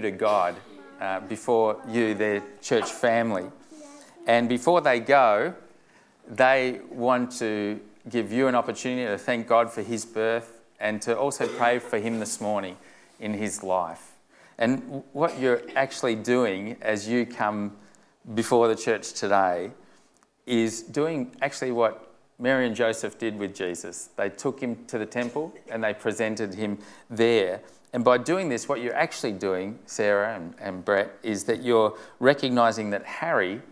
to God uh, before you, their church family. And before they go, they want to give you an opportunity to thank God for his birth and to also pray for him this morning in his life. And what you're actually doing as you come before the church today is doing actually what Mary and Joseph did with Jesus. They took him to the temple and they presented him there. And by doing this, what you're actually doing, Sarah and, and Brett, is that you're recognizing that Harry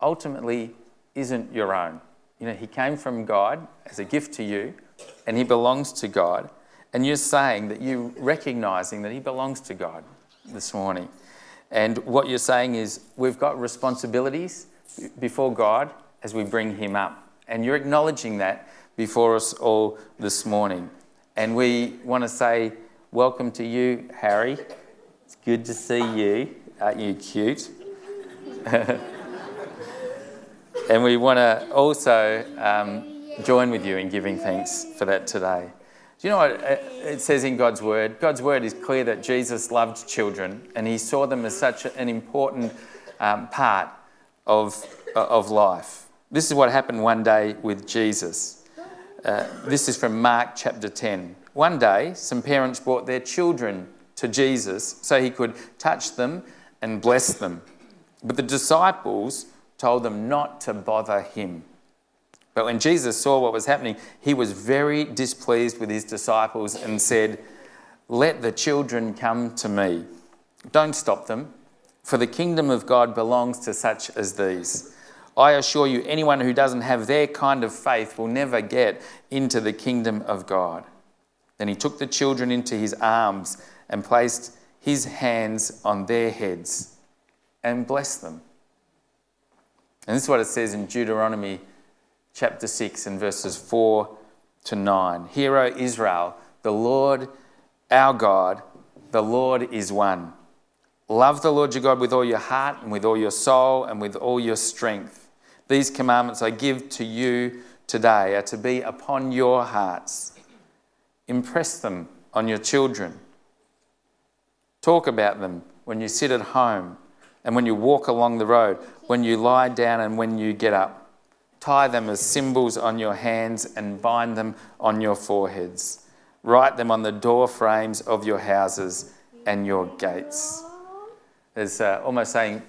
ultimately isn't your own. You know, he came from God as a gift to you, and he belongs to God. And you're saying that you're recognizing that he belongs to God this morning. And what you're saying is, we've got responsibilities before God as we bring him up. And you're acknowledging that before us all this morning. And we want to say, Welcome to you, Harry. It's good to see you. Aren't you cute? and we want to also um, join with you in giving thanks for that today. Do you know what it says in God's Word? God's Word is clear that Jesus loved children and he saw them as such an important um, part of, of life. This is what happened one day with Jesus. Uh, this is from Mark chapter 10. One day, some parents brought their children to Jesus so he could touch them and bless them. But the disciples told them not to bother him. But when Jesus saw what was happening, he was very displeased with his disciples and said, Let the children come to me. Don't stop them, for the kingdom of God belongs to such as these. I assure you, anyone who doesn't have their kind of faith will never get into the kingdom of God. Then he took the children into his arms and placed his hands on their heads and blessed them. And this is what it says in Deuteronomy chapter 6 and verses 4 to 9. Hear, O Israel, the Lord our God, the Lord is one. Love the Lord your God with all your heart and with all your soul and with all your strength. These commandments I give to you today are to be upon your hearts. Impress them on your children. Talk about them when you sit at home and when you walk along the road, when you lie down and when you get up. Tie them as symbols on your hands and bind them on your foreheads. Write them on the door frames of your houses and your gates. There's uh, almost saying,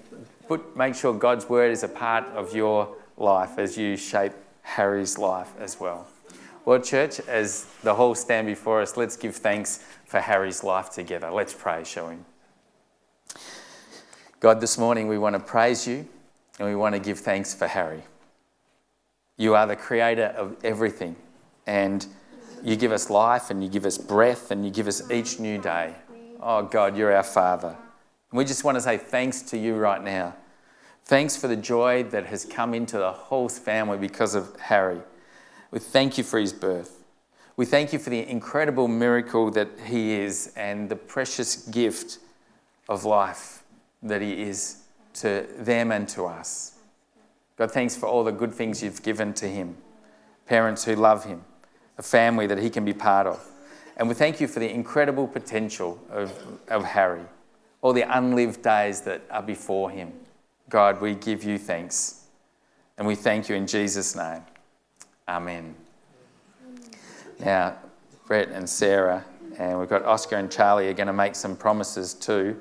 put, make sure God's word is a part of your life as you shape Harry's life as well. Well, church, as the whole stand before us, let's give thanks for Harry's life together. Let's pray, shall we? God, this morning we want to praise you and we want to give thanks for Harry. You are the creator of everything, and you give us life and you give us breath and you give us each new day. Oh, God, you're our Father. And we just want to say thanks to you right now. Thanks for the joy that has come into the whole family because of Harry. We thank you for his birth. We thank you for the incredible miracle that he is and the precious gift of life that He is to them and to us. God, thanks for all the good things you've given to Him parents who love Him, a family that He can be part of. And we thank you for the incredible potential of, of Harry, all the unlived days that are before him. God, we give you thanks. And we thank you in Jesus' name. Amen. Now, Brett and Sarah, and we've got Oscar and Charlie are going to make some promises too.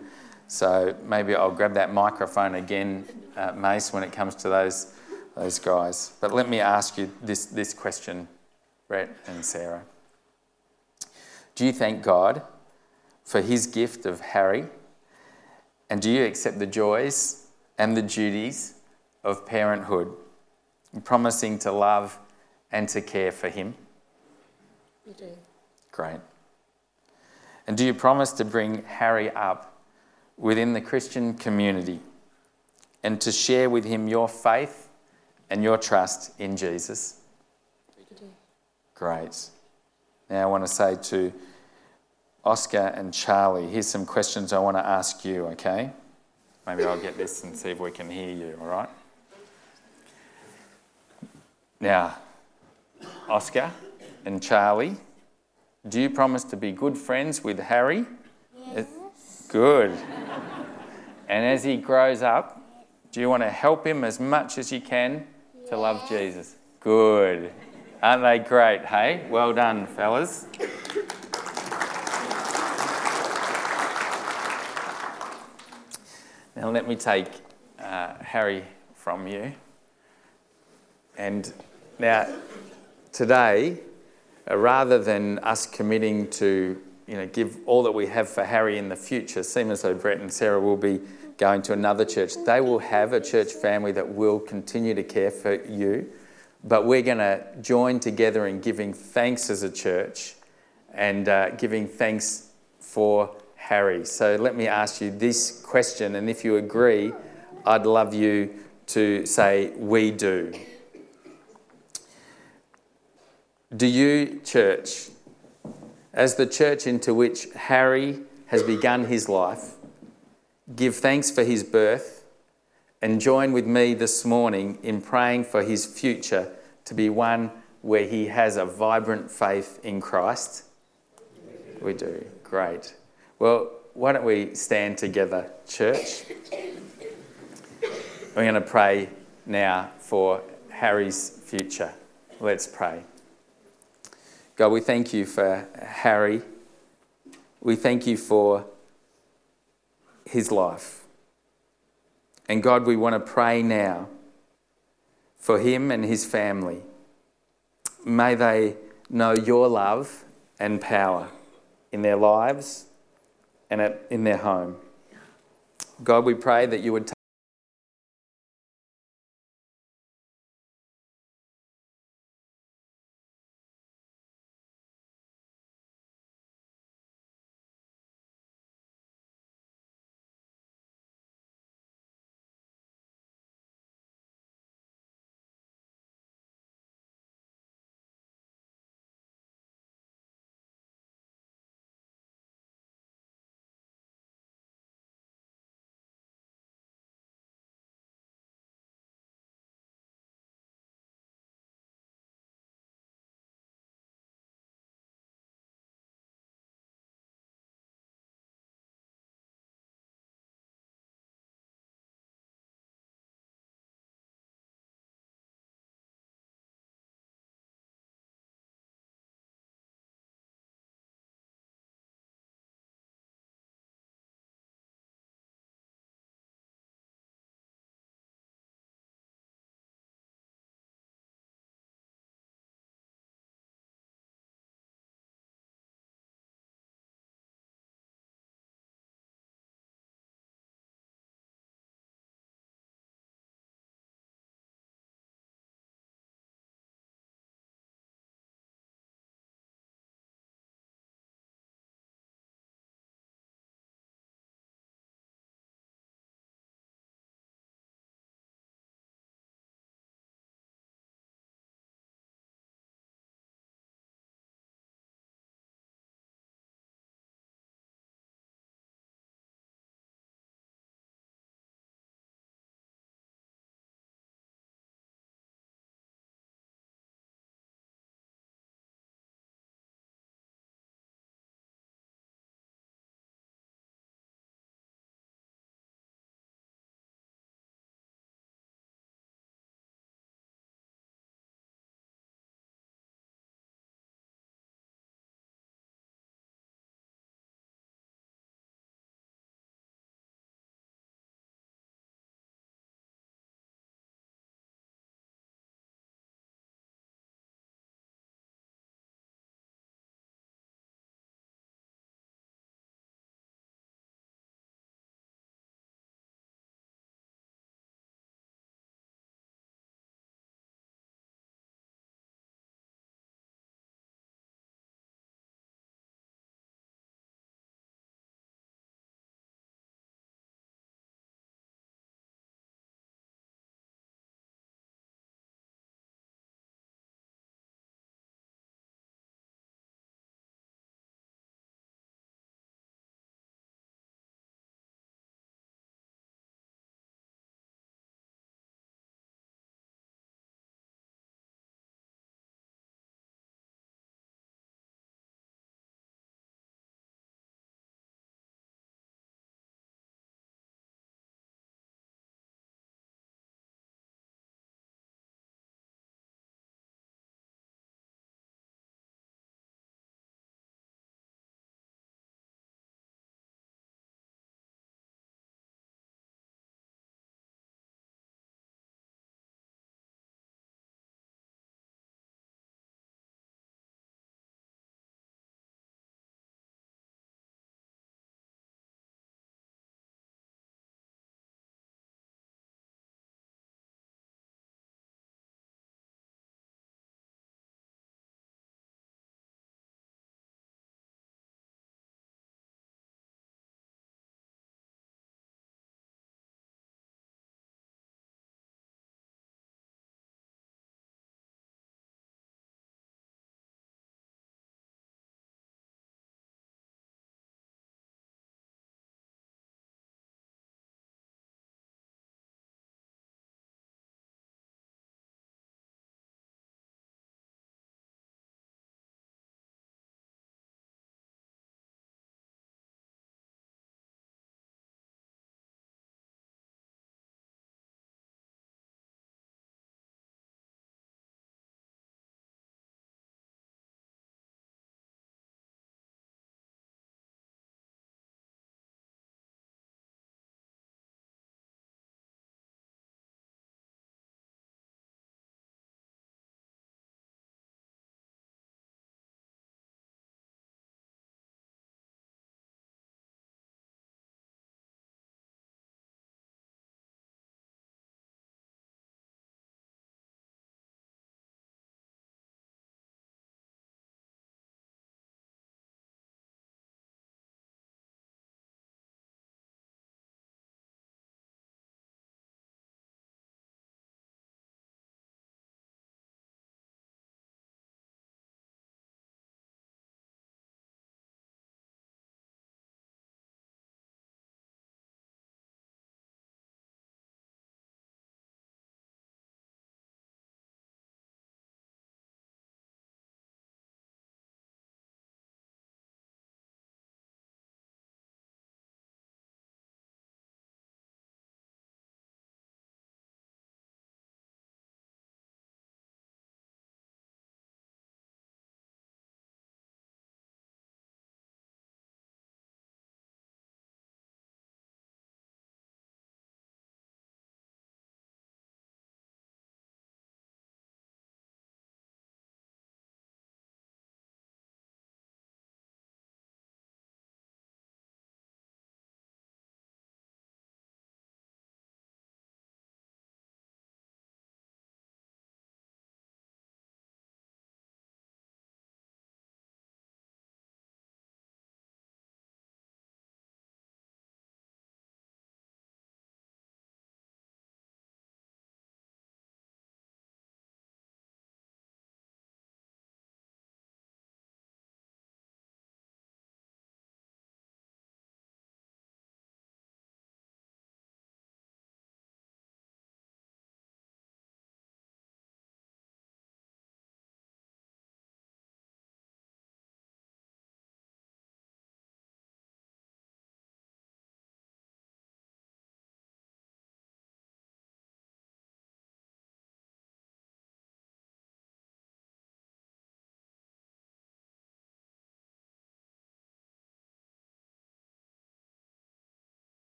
So maybe I'll grab that microphone again, uh, Mace, when it comes to those, those guys. But let me ask you this, this question, Brett and Sarah. Do you thank God for his gift of Harry? And do you accept the joys and the duties of parenthood, promising to love and to care for him? We do. Great. And do you promise to bring Harry up within the Christian community and to share with him your faith and your trust in Jesus? We do. Great. Now I want to say to Oscar and Charlie, here's some questions I want to ask you, okay? Maybe I'll get this and see if we can hear you, all right? Now, Oscar and Charlie, do you promise to be good friends with Harry? Yes. Good. And as he grows up, do you want to help him as much as you can to love Jesus? Good. Aren't they great, hey? Well done, fellas. Now, let me take uh, Harry from you. And now, today, uh, rather than us committing to you know, give all that we have for Harry in the future, seem as though Brett and Sarah will be going to another church. They will have a church family that will continue to care for you, but we're going to join together in giving thanks as a church and uh, giving thanks for Harry. So let me ask you this question, and if you agree, I'd love you to say, We do. Do you, church, as the church into which Harry has begun his life, give thanks for his birth and join with me this morning in praying for his future to be one where he has a vibrant faith in Christ? We do. Great. Well, why don't we stand together, church? We're going to pray now for Harry's future. Let's pray. God, we thank you for Harry. We thank you for his life. And God, we want to pray now for him and his family. May they know your love and power in their lives and in their home. God, we pray that you would